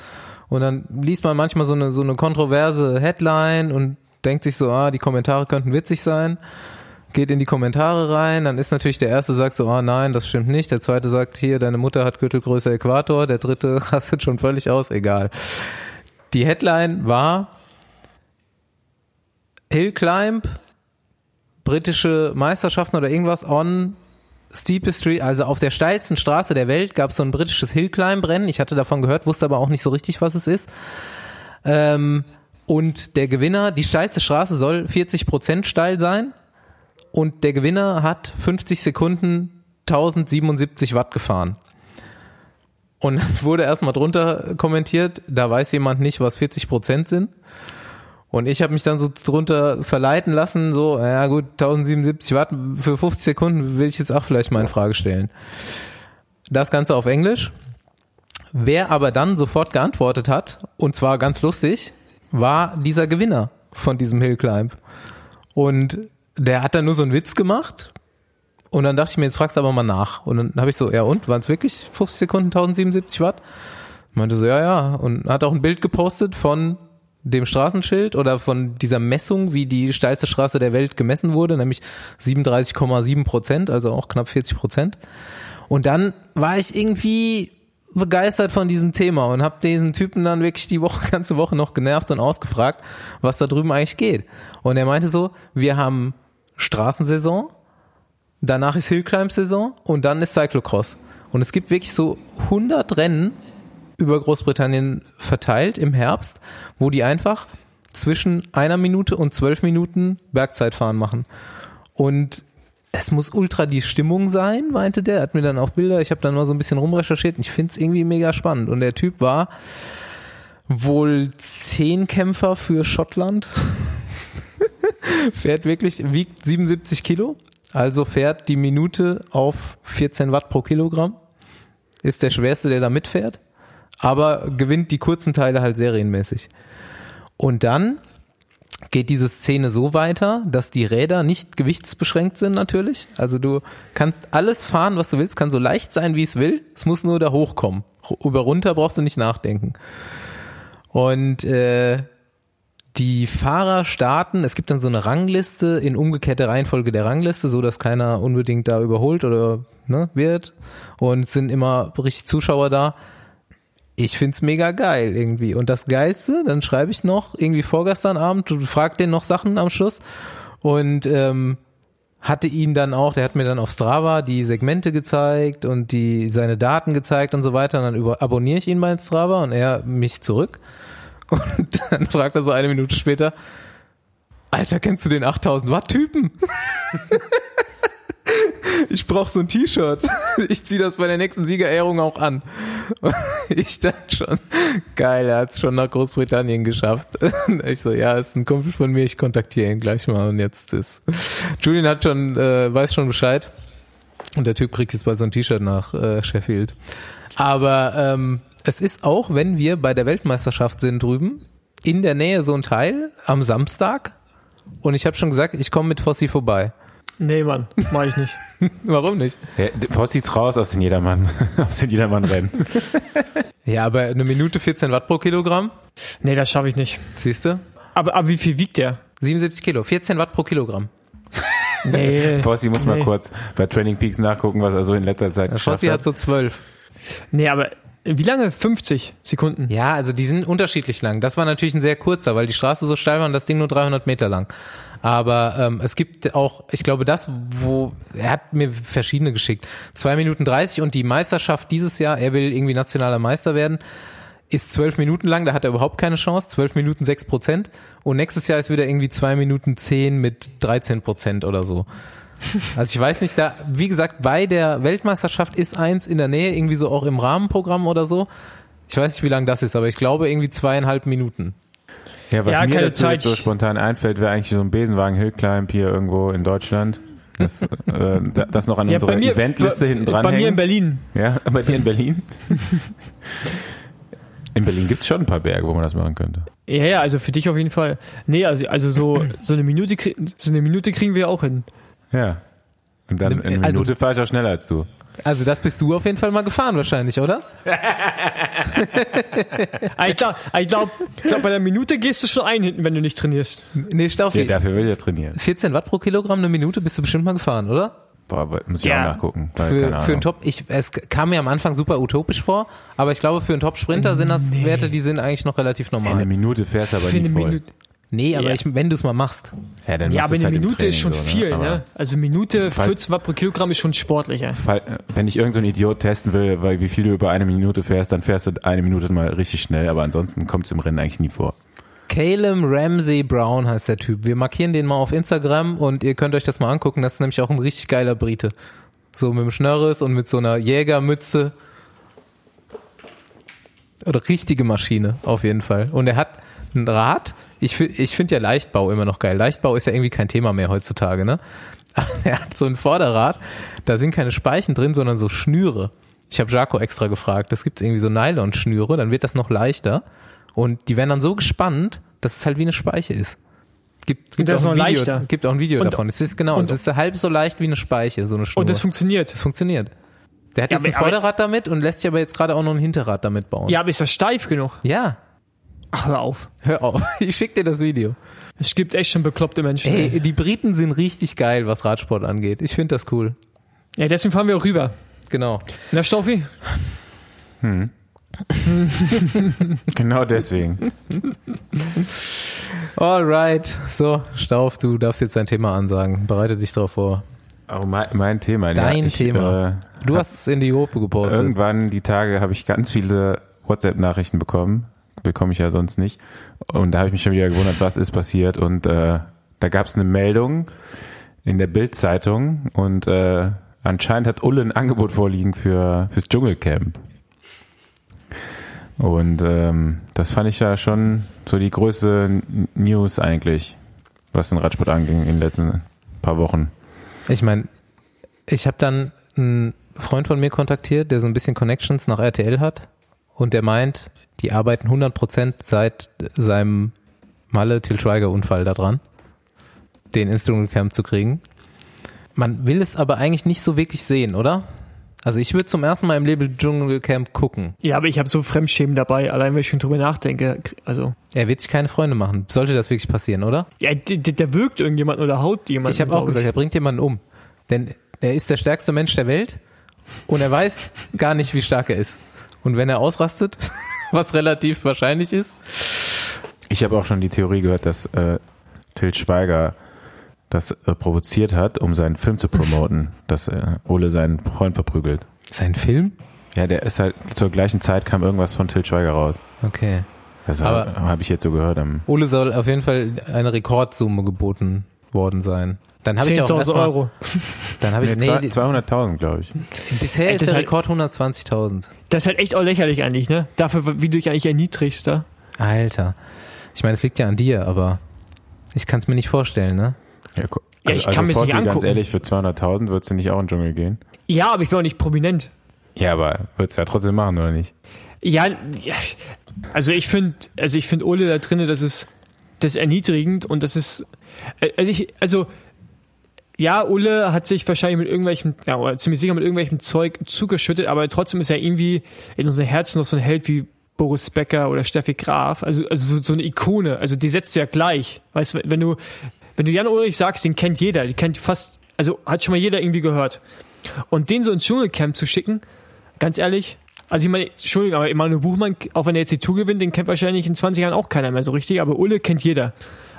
Und dann liest man manchmal so eine, so eine kontroverse Headline und denkt sich so, ah, die Kommentare könnten witzig sein. Geht in die Kommentare rein, dann ist natürlich der erste sagt so, ah nein, das stimmt nicht. Der zweite sagt, hier, deine Mutter hat Gürtelgröße Äquator. Der dritte rastet schon völlig aus, egal. Die Headline war Hill Climb, britische Meisterschaften oder irgendwas on Steepest Street, also auf der steilsten Straße der Welt gab es so ein britisches Hill Climb Rennen. Ich hatte davon gehört, wusste aber auch nicht so richtig, was es ist. Ähm, und der Gewinner, die steilste Straße soll 40 Prozent steil sein und der Gewinner hat 50 Sekunden 1077 Watt gefahren. Und wurde erstmal drunter kommentiert, da weiß jemand nicht, was 40 Prozent sind. Und ich habe mich dann so drunter verleiten lassen, so, ja gut, 1077 Watt für 50 Sekunden will ich jetzt auch vielleicht mal in Frage stellen. Das Ganze auf Englisch. Wer aber dann sofort geantwortet hat, und zwar ganz lustig, war dieser Gewinner von diesem Hill Climb. Und der hat dann nur so einen Witz gemacht. Und dann dachte ich mir, jetzt fragst du aber mal nach. Und dann habe ich so, ja und, waren es wirklich 50 Sekunden 1077 Watt? Meinte so, ja, ja. Und hat auch ein Bild gepostet von dem Straßenschild oder von dieser Messung, wie die steilste Straße der Welt gemessen wurde, nämlich 37,7 Prozent, also auch knapp 40 Prozent. Und dann war ich irgendwie begeistert von diesem Thema und habe diesen Typen dann wirklich die Woche, ganze Woche noch genervt und ausgefragt, was da drüben eigentlich geht. Und er meinte so, wir haben Straßensaison, danach ist Hillclimb-Saison und dann ist Cyclocross. Und es gibt wirklich so 100 Rennen über Großbritannien verteilt im Herbst, wo die einfach zwischen einer Minute und zwölf Minuten Bergzeitfahren machen. Und es muss ultra die Stimmung sein, meinte der. Hat mir dann auch Bilder, ich habe dann mal so ein bisschen rumrecherchiert und ich finde es irgendwie mega spannend. Und der Typ war wohl Zehnkämpfer für Schottland. fährt wirklich, wiegt 77 Kilo, also fährt die Minute auf 14 Watt pro Kilogramm. Ist der schwerste, der da mitfährt aber gewinnt die kurzen Teile halt serienmäßig. Und dann geht diese Szene so weiter, dass die Räder nicht gewichtsbeschränkt sind natürlich. Also du kannst alles fahren, was du willst, kann so leicht sein, wie es will. Es muss nur da hochkommen. Über runter brauchst du nicht nachdenken. Und äh, die Fahrer starten, es gibt dann so eine Rangliste in umgekehrter Reihenfolge der Rangliste, so dass keiner unbedingt da überholt oder ne, wird. Und sind immer richtig Zuschauer da ich find's mega geil irgendwie. Und das Geilste, dann schreibe ich noch irgendwie vorgestern Abend, frag den noch Sachen am Schluss und ähm, hatte ihn dann auch, der hat mir dann auf Strava die Segmente gezeigt und die seine Daten gezeigt und so weiter. Und dann über, abonniere ich ihn bei Strava und er mich zurück. Und dann fragt er so eine Minute später, Alter, kennst du den 8000 Watt Typen? ich brauche so ein T-Shirt. Ich ziehe das bei der nächsten Siegerehrung auch an. Ich dann schon, geil, er hat es schon nach Großbritannien geschafft. Ich so, ja, ist ein Kumpel von mir, ich kontaktiere ihn gleich mal. Und jetzt ist, Julian hat schon, äh, weiß schon Bescheid. Und der Typ kriegt jetzt bald so ein T-Shirt nach äh, Sheffield. Aber ähm, es ist auch, wenn wir bei der Weltmeisterschaft sind drüben, in der Nähe so ein Teil am Samstag. Und ich habe schon gesagt, ich komme mit Fossi vorbei. Nee, Mann, mach ich nicht. Warum nicht? Ja, Fossis raus aus den Jedermann, aus den Jedermann-Rennen. Ja, aber eine Minute 14 Watt pro Kilogramm, Nee, das schaffe ich nicht. siehst du? Aber, aber wie viel wiegt der? 77 Kilo, 14 Watt pro Kilogramm. Nee. Fossi muss mal Nee. kurz bei Training Peaks nachgucken, was er so in letzter Zeit geschafft Fossi hat hat. so 12. Nee, aber wie lange? 50 Sekunden. Ja, also die sind unterschiedlich lang. Das war natürlich ein sehr kurzer, weil die Straße so steil war und das Ding nur 300 Meter lang. Aber ähm, es gibt auch, ich glaube, das, wo er hat mir verschiedene geschickt. Zwei Minuten 30 und die Meisterschaft dieses Jahr, er will irgendwie nationaler Meister werden, ist zwölf Minuten lang, da hat er überhaupt keine Chance, zwölf Minuten sechs Prozent und nächstes Jahr ist wieder irgendwie zwei Minuten zehn mit 13 Prozent oder so. Also ich weiß nicht, da, wie gesagt, bei der Weltmeisterschaft ist eins in der Nähe, irgendwie so auch im Rahmenprogramm oder so. Ich weiß nicht, wie lang das ist, aber ich glaube irgendwie zweieinhalb Minuten. Ja, was Ja, mir dazu Zeit. jetzt so spontan einfällt, wäre eigentlich so ein Besenwagen Hillclimb hier irgendwo in Deutschland. Das, äh, da- das noch an Ja, unserer mir, Eventliste hinten dran bei mir in hängen. Berlin. Ja, bei dir in Berlin? in Berlin gibt's schon ein paar Berge, wo man das machen könnte. Ja, ja, also für dich auf jeden Fall. Nee, also, also so, so eine Minute, so eine Minute kriegen wir auch hin. Ja. Und dann in einer Also- Minute fahr ich auch schneller als du. Also das bist du auf jeden Fall mal gefahren wahrscheinlich, oder? Ich glaube, ich glaub, ich glaub, bei der Minute gehst du schon ein hinten, wenn du nicht trainierst. Nee, Staufi. Ja, dafür will ich ja trainieren. 14 Watt pro Kilogramm eine Minute bist du bestimmt mal gefahren, oder? Boah, aber muss ich Ja. auch nachgucken. Weil, Für, keine für einen Top, ich, es kam mir am Anfang super utopisch vor, aber ich glaube für einen Top-Sprinter sind das Nee. Werte, die sind eigentlich noch relativ Ey, eine normal. Minute fährst du aber Für eine voll. Minute. Nee, aber Ja. ich, wenn du es mal machst. Ja, dann Ja, aber eine halt Minute ist schon viel, so, ne? Aber Also Minute, Falls- 14 Watt pro Kilogramm ist schon sportlich, ey. Fall, wenn ich irgendein so ein Idiot testen will, weil wie viel du über eine Minute fährst, dann fährst du eine Minute mal richtig schnell, aber ansonsten kommt es im Rennen eigentlich nie vor. Caleb Ramsey Brown heißt der Typ. Wir markieren den mal auf Instagram und ihr könnt euch das mal angucken. Das ist nämlich auch ein richtig geiler Brite. So mit dem Schnörres und mit so einer Jägermütze. Oder richtige Maschine, auf jeden Fall. Und er hat ein Rad. Ich, ich finde ja Leichtbau immer noch geil. Leichtbau ist ja irgendwie kein Thema mehr heutzutage, ne? Aber er hat so ein Vorderrad, da sind keine Speichen drin, sondern so Schnüre. Ich habe Jaco extra gefragt. Das gibt's irgendwie so Nylon-Schnüre, dann wird das noch leichter. Und die werden dann so gespannt, dass es halt wie eine Speiche ist. Gibt, gibt, das auch, ein noch Video, leichter. gibt auch ein Video Und- davon. Es ist genau, und- es ist halb so leicht wie eine Speiche, so eine Schnur. Und das funktioniert. Das funktioniert. Der hat Ja, jetzt ein Vorderrad damit und lässt sich aber jetzt gerade auch noch ein Hinterrad damit bauen. Ja, aber ist das steif genug? Ja, Ach, hör auf. hör auf. Ich schick dir das Video. Es gibt echt schon bekloppte Menschen. Ey, ey. die Briten sind richtig geil, was Radsport angeht. Ich finde das cool. Ja, deswegen fahren wir auch rüber. Genau. Na, Stoffi? Genau deswegen. Alright. So, Stauf, du darfst jetzt dein Thema ansagen. Bereite dich darauf vor. Auch mein, mein Thema. Dein ja, ich, Thema. Äh, Du hast es in die Gruppe gepostet. irgendwann die Tage habe ich ganz viele WhatsApp-Nachrichten bekommen. Bekomme ich ja sonst nicht. Und da habe ich mich schon wieder gewundert, was ist passiert. Und äh, da gab es eine Meldung in der Bild-Zeitung und äh, anscheinend hat Ulle ein Angebot vorliegen für fürs Dschungelcamp. Und ähm, das fand ich ja schon so die größte News eigentlich, was den Radsport anging in den letzten paar Wochen. Ich meine, ich habe dann einen Freund von mir kontaktiert, der so ein bisschen Connections nach RTL hat und der meint, die arbeiten 100% seit seinem Malle Til Schweiger Unfall daran, den ins Dschungelcamp zu kriegen. Man will es aber eigentlich nicht so wirklich sehen, oder? Also ich würde zum ersten Mal im Label Dschungelcamp gucken. Ja, aber ich habe so Fremdschämen dabei, allein wenn ich schon drüber nachdenke. Also, Er wird sich keine Freunde machen. Sollte das wirklich passieren, oder? ja, der, der wirkt irgendjemand oder haut jemand. Ich habe auch gesagt, er bringt jemanden um. Denn er ist der stärkste Mensch der Welt und er weiß gar nicht, wie stark er ist. Und wenn er ausrastet, was relativ wahrscheinlich ist, Ich habe auch schon die Theorie gehört, dass äh, Til Schweiger das äh, provoziert hat, um seinen Film zu promoten, dass äh, Ole seinen Freund verprügelt. sein Film? Ja, der ist halt zur gleichen Zeit kam irgendwas von Til Schweiger raus. Okay. Das habe hab ich jetzt so gehört. Ole soll auf jeden Fall eine Rekordsumme geboten worden sein. Dann habe ich auch 10.000 erstmal, Euro. Dann habe ich nee, nee, zwei- 200.000, glaube ich. bisher Ey, ist das der halt- Rekord 120.000. Das ist halt echt auch lächerlich eigentlich, ne? Dafür, wie du dich eigentlich erniedrigst da. Alter. Ich meine, es liegt ja an dir, aber ich kann es mir nicht vorstellen, ne? Ja, gu- Ja, ich kann mir's nicht Fossi, ganz angucken. ehrlich, für 200.000 würdest du nicht auch in den Dschungel gehen? Ja, aber ich bin auch nicht prominent. Ja, aber würdest du ja trotzdem machen, oder nicht? Ja, ja also ich finde, also ich finde Ole da drinnen, das ist, das ist erniedrigend und das ist, äh, also ich, also, ja, Ole hat sich wahrscheinlich mit irgendwelchem, ja, oder ziemlich sicher mit irgendwelchem Zeug zugeschüttet, aber trotzdem ist er irgendwie in unseren Herzen noch so ein Held wie Boris Becker oder Steffi Graf, also, also so, so eine Ikone, also die setzt du ja gleich, weißt wenn du, wenn du Jan Ulrich sagst, den kennt jeder, die kennt fast, also hat schon mal jeder irgendwie gehört. Und den so ins Dschungelcamp zu schicken, ganz ehrlich, also ich meine, Entschuldigung, aber Emanuel Buchmann, auch wenn er jetzt die Tour gewinnt, den kennt wahrscheinlich in 20 Jahren auch keiner mehr so richtig, aber Ulle kennt jeder.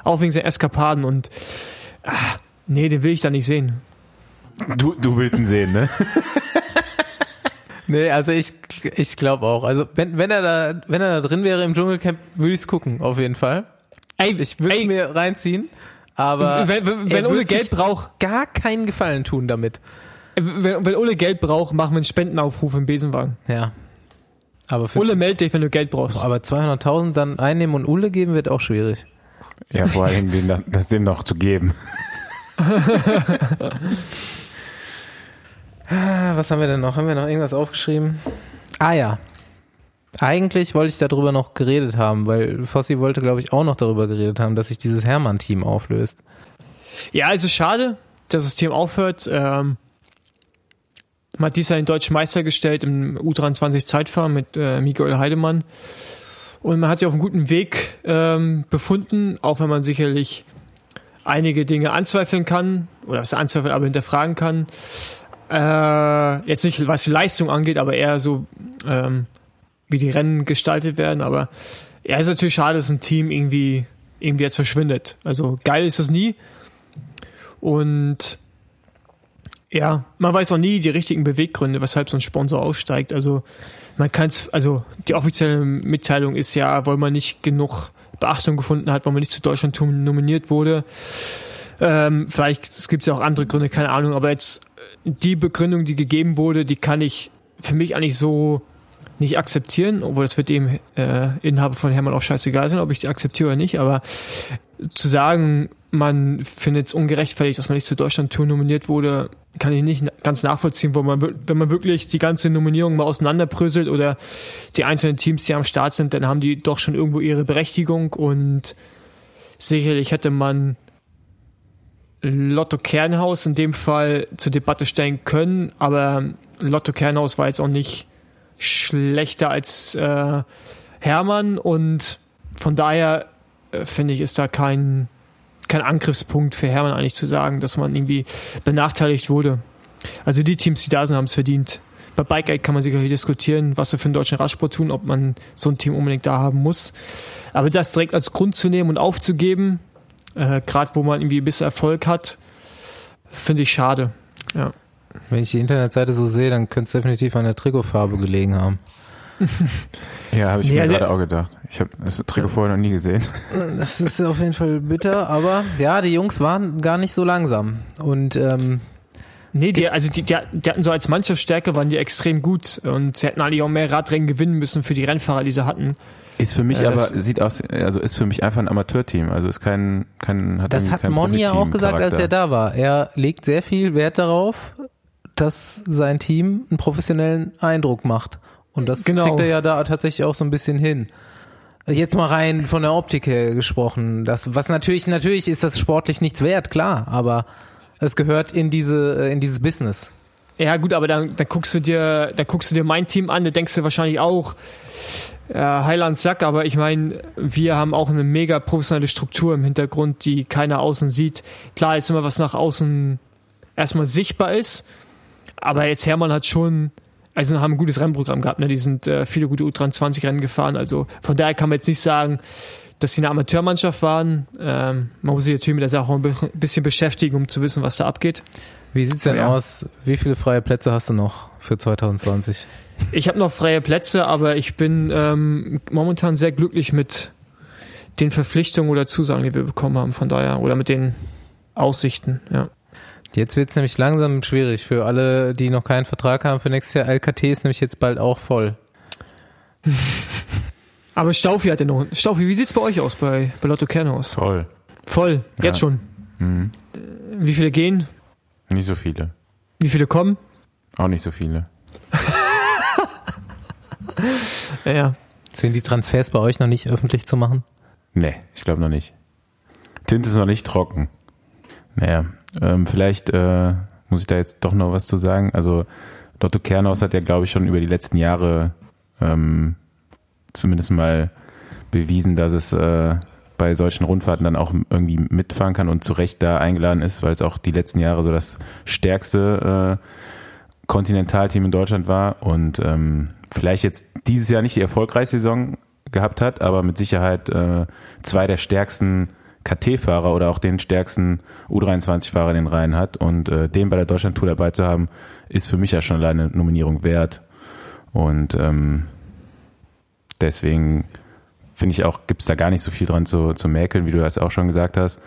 Auch wegen seinen Eskapaden und ah, nee, den will ich da nicht sehen. Du, du willst ihn sehen, ne? Nee, also ich, ich glaube auch. Also wenn, wenn er da, wenn er da drin wäre im Dschungelcamp, würde ich es gucken, auf jeden Fall. Ey, Ich würde es mir reinziehen, aber wenn, wenn, er wenn Ole Geld braucht, gar keinen Gefallen tun damit. wenn, wenn Ole Geld braucht, machen wir einen Spendenaufruf im Besenwagen. Ja. Aber für Ole, meld dich, wenn du Geld brauchst. aber 200.000 dann einnehmen und Ulle geben wird auch schwierig. Ja, vor allem das dem noch zu geben. Was haben wir denn noch? Haben wir noch irgendwas aufgeschrieben? Ah ja. Eigentlich wollte ich darüber noch geredet haben, weil Fossi wollte, glaube ich, auch noch darüber geredet haben, dass sich dieses Hermann-Team auflöst. Ja, es ist schade, dass das Team aufhört. Ähm, man hat dies Jahr den deutschen Meister gestellt im U23 Zeitfahren mit äh, Miguel Heidemann. Und man hat sich auf einem guten Weg ähm, befunden, auch wenn man sicherlich einige Dinge anzweifeln kann, oder was anzweifeln, aber hinterfragen kann. Äh, jetzt nicht, was die Leistung angeht, aber eher so, ähm, wie die Rennen gestaltet werden. Aber ja, ist natürlich schade, dass ein Team irgendwie, irgendwie jetzt verschwindet. Also geil ist das nie. Und ja, man weiß auch nie die richtigen Beweggründe, weshalb so ein Sponsor aussteigt. Also man kann es, also die offizielle Mitteilung ist ja, weil man nicht genug Beachtung gefunden hat, weil man nicht zu Deutschland nominiert wurde. Ähm, vielleicht es gibt ja auch andere Gründe, keine Ahnung. Aber jetzt äh, die Begründung, die gegeben wurde, die kann ich für mich eigentlich so nicht akzeptieren, obwohl das wird dem äh, Inhaber von Hermann auch scheißegal sein, ob ich die akzeptiere oder nicht. Aber zu sagen, man findet es ungerechtfertigt, dass man nicht zur Deutschland-Tour nominiert wurde, kann ich nicht ganz nachvollziehen, wo man, wenn man wirklich die ganze Nominierung mal auseinanderbröselt oder die einzelnen Teams, die am Start sind, dann haben die doch schon irgendwo ihre Berechtigung und sicherlich hätte man Lotto Kernhaus in dem Fall zur Debatte stellen können, aber Lotto Kernhaus war jetzt auch nicht schlechter als äh, Hermann und von daher äh, finde ich, ist da kein, kein Angriffspunkt für Hermann eigentlich zu sagen, dass man irgendwie benachteiligt wurde. Also die Teams, die da sind, haben es verdient. Bei Bike Aid kann man sicherlich diskutieren, was wir für den deutschen Radsport tun, ob man so ein Team unbedingt da haben muss. Aber das direkt als Grund zu nehmen und aufzugeben, äh, gerade wo man irgendwie ein bisschen Erfolg hat, finde ich schade. Ja. Wenn ich die Internetseite so sehe, dann könnte es definitiv an der Trikotfarbe gelegen haben. Ja, habe ich Nee, mir also- gerade auch gedacht. Ich habe das Trikot vorher noch nie gesehen. Das ist auf jeden Fall bitter, aber ja, die Jungs waren gar nicht so langsam. Und ähm, Nee, die, also die, die, die hatten so als Mannschaftsstärke waren die extrem gut und sie hätten eigentlich auch mehr Radrennen gewinnen müssen für die Rennfahrer, die sie hatten. Ist für mich Ja, aber, das- sieht aus, also ist für mich einfach ein Amateurteam. Also ist kein, kein, hat das hat Moni ja auch gesagt, als er da war. Er legt sehr viel Wert darauf, dass sein Team einen professionellen Eindruck macht. Und das Genau. kriegt er ja da tatsächlich auch so ein bisschen hin. Jetzt mal rein von der Optik her gesprochen. Das, was natürlich, natürlich ist das sportlich nichts wert, klar, aber es gehört in diese, äh, in dieses Business. Ja gut, aber dann, dann guckst du dir, dann guckst du dir mein Team an, da denkst du wahrscheinlich auch, äh, Heiland Sack, aber ich meine, wir haben auch eine mega professionelle Struktur im Hintergrund, die keiner außen sieht. Klar ist immer was nach außen erstmal sichtbar ist, aber jetzt Hermann hat schon, also haben ein gutes Rennprogramm gehabt, ne? Die sind äh, viele gute U23-Rennen gefahren, also von daher kann man jetzt nicht sagen, dass sie eine Amateurmannschaft waren. Ähm, man muss sich natürlich mit der Sache auch ein bi- bisschen beschäftigen, um zu wissen, was da abgeht. Wie sieht's denn Ja. aus? Wie viele freie Plätze hast du noch für 2020? Ich habe noch freie Plätze, aber ich bin ähm, momentan sehr glücklich mit den Verpflichtungen oder Zusagen, die wir bekommen haben, von daher, oder mit den Aussichten, ja. Jetzt wird's nämlich langsam schwierig für alle, die noch keinen Vertrag haben für nächstes Jahr. LKT ist nämlich jetzt bald auch voll. Aber Staufi hat ja noch. Staufi, wie sieht's bei euch aus bei, bei Lotto Kernhaus? Toll. Voll, jetzt Ja. schon. Mhm. Wie viele gehen? Nicht so viele. Wie viele kommen? Auch nicht so viele. Ja. Sind die Transfers bei euch noch nicht öffentlich zu machen? Nee, ich glaube noch nicht. Tinte ist noch nicht trocken. Naja, ähm, vielleicht äh, muss ich da jetzt doch noch was zu sagen. Also Lotto Kernhaus hat ja, glaube ich, schon über die letzten Jahre ähm, zumindest mal bewiesen, dass es äh, bei solchen Rundfahrten dann auch irgendwie mitfahren kann und zu Recht da eingeladen ist, weil es auch die letzten Jahre so das stärkste äh, Kontinentalteam in Deutschland war und ähm, vielleicht jetzt dieses Jahr nicht die erfolgreichste Saison gehabt hat, aber mit Sicherheit äh, zwei der stärksten KT-Fahrer oder auch den stärksten U23-Fahrer in den Reihen hat und äh, den bei der Deutschland-Tour dabei zu haben, ist für mich ja schon alleine eine Nominierung wert. Und ähm, deswegen finde ich auch, gibt es da gar nicht so viel dran zu, zu mäkeln, wie du das auch schon gesagt hast.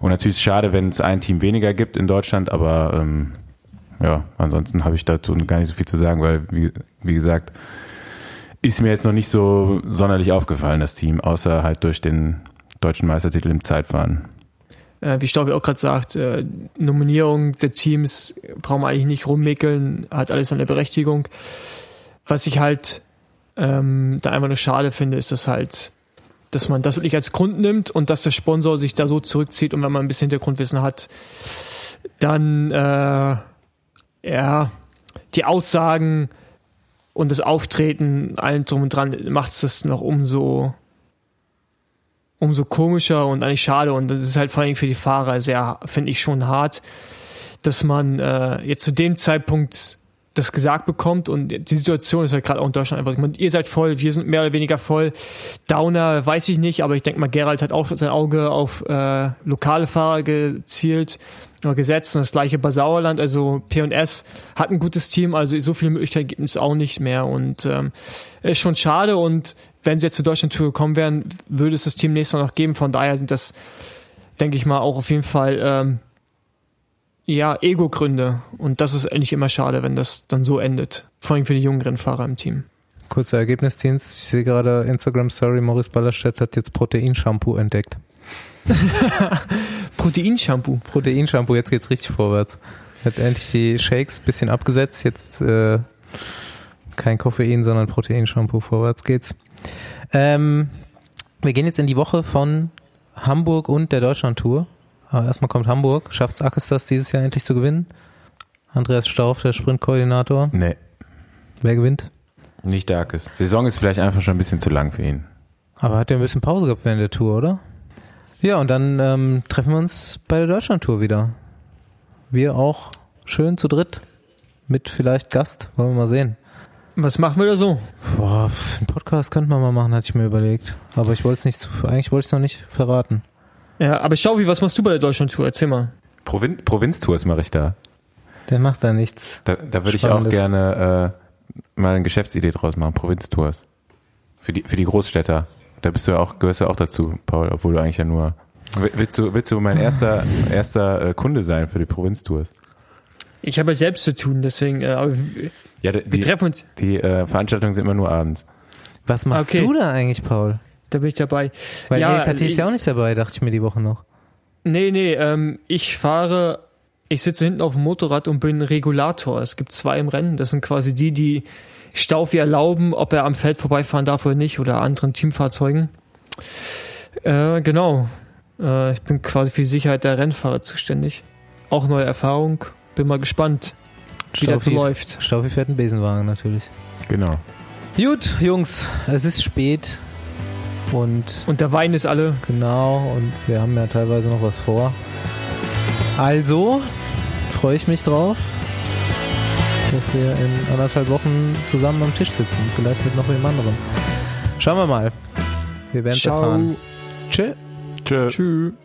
Und natürlich ist es schade, wenn es ein Team weniger gibt in Deutschland, aber ähm, ja, ansonsten habe ich dazu gar nicht so viel zu sagen, weil, wie, wie gesagt, ist mir jetzt noch nicht so sonderlich aufgefallen, das Team, außer halt durch den deutschen Meistertitel im Zeitfahren. Äh, wie Staubi auch gerade sagt, äh, Nominierung der Teams brauchen wir eigentlich nicht rummickeln, hat alles seine Berechtigung. Was ich halt ähm, da einfach nur schade finde, ist, dass halt, dass man das wirklich als Grund nimmt und dass der Sponsor sich da so zurückzieht und wenn man ein bisschen Hintergrundwissen hat, dann äh, ja die Aussagen und das Auftreten, allen drum und dran, macht es das noch umso umso komischer und eigentlich schade. Und das ist halt vor allem für die Fahrer sehr, finde ich schon hart, dass man äh, jetzt zu dem Zeitpunkt das gesagt bekommt und die Situation ist halt gerade auch in Deutschland einfach, meine, ihr seid voll, wir sind mehr oder weniger voll. Downer weiß ich nicht, aber ich denke mal, Gerald hat auch sein Auge auf äh, lokale Fahrer gezielt oder gesetzt und das gleiche bei Sauerland, also P&S hat ein gutes Team, also so viele Möglichkeiten gibt es auch nicht mehr und ähm, ist schon schade und wenn sie jetzt zur Deutschland-Tour gekommen wären, würde es das Team nächstes Mal noch geben, von daher sind das, denke ich mal, auch auf jeden Fall ähm, ja, Ego-Gründe. Und das ist eigentlich immer schade, wenn das dann so endet. Vor allem für die jungen Rennfahrer im Team. Kurzer Ergebnisdienst. Ich sehe gerade Instagram Story, Morris Ballerstedt hat jetzt Proteinshampoo entdeckt. Proteinshampoo? Proteinshampoo, jetzt geht's richtig vorwärts. Hat endlich die Shakes bisschen abgesetzt, jetzt äh, kein Koffein, sondern Proteinshampoo, vorwärts geht's. Ähm, wir gehen jetzt in die Woche von Hamburg und der Deutschland-Tour. Aber erstmal kommt Hamburg. Schafft's Ackes das dieses Jahr endlich zu gewinnen? Andreas Stauf, der Sprintkoordinator. Nee. Wer gewinnt? Nicht Darkes. Saison ist vielleicht einfach schon ein bisschen zu lang für ihn. Aber hat er ein bisschen Pause gehabt während der Tour, oder? Ja, und dann ähm, treffen wir uns bei der Deutschland-Tour wieder. Wir auch schön zu dritt. Mit vielleicht Gast. Wollen wir mal sehen. Was machen wir da so? Boah, einen Podcast könnte man mal machen, hatte ich mir überlegt. Aber ich wollte es nicht, zu, eigentlich wollte ich es noch nicht verraten. Ja, aber Schaubi, was machst du bei der Deutschland-Tour? Erzähl mal. Provin Provinztours mache ich da. Der macht da nichts. Da, da würde ich auch gerne äh, mal eine Geschäftsidee draus machen, Provinztours. Für die, für die Großstädter. Da bist du ja auch, gehörst du auch dazu, Paul, obwohl du eigentlich ja nur. Will- Willst du, willst du mein erster, erster äh, Kunde sein für die Provinztours? Ich habe ja selbst zu tun, deswegen, äh, Ja, die, wir treffen uns, die äh, Veranstaltungen sind immer nur abends. Was machst Okay. du da eigentlich, Paul? Da bin ich dabei. Weil Ja, LKT ist ja auch nicht dabei, dachte ich mir die Woche noch. Nee, nee, ähm, ich fahre, ich sitze hinten auf dem Motorrad und bin Regulator. Es gibt zwei im Rennen. Das sind quasi die, die Staufi erlauben, ob er am Feld vorbeifahren darf oder nicht oder anderen Teamfahrzeugen. Äh, genau. Äh, ich bin quasi für die Sicherheit der Rennfahrer zuständig. Auch neue Erfahrung. Bin mal gespannt, wie das so läuft. Staufi fährt einen Besenwagen natürlich. Genau. Gut, Jungs, es ist spät. Und Und der Wein ist alle. genau, und wir haben ja teilweise noch was vor. Also freue ich mich drauf, dass wir in anderthalb Wochen zusammen am Tisch sitzen. Vielleicht mit noch wem anderen. Schauen wir mal. Wir werden es Ciao. erfahren. Tschö. Tschö. Tschüss.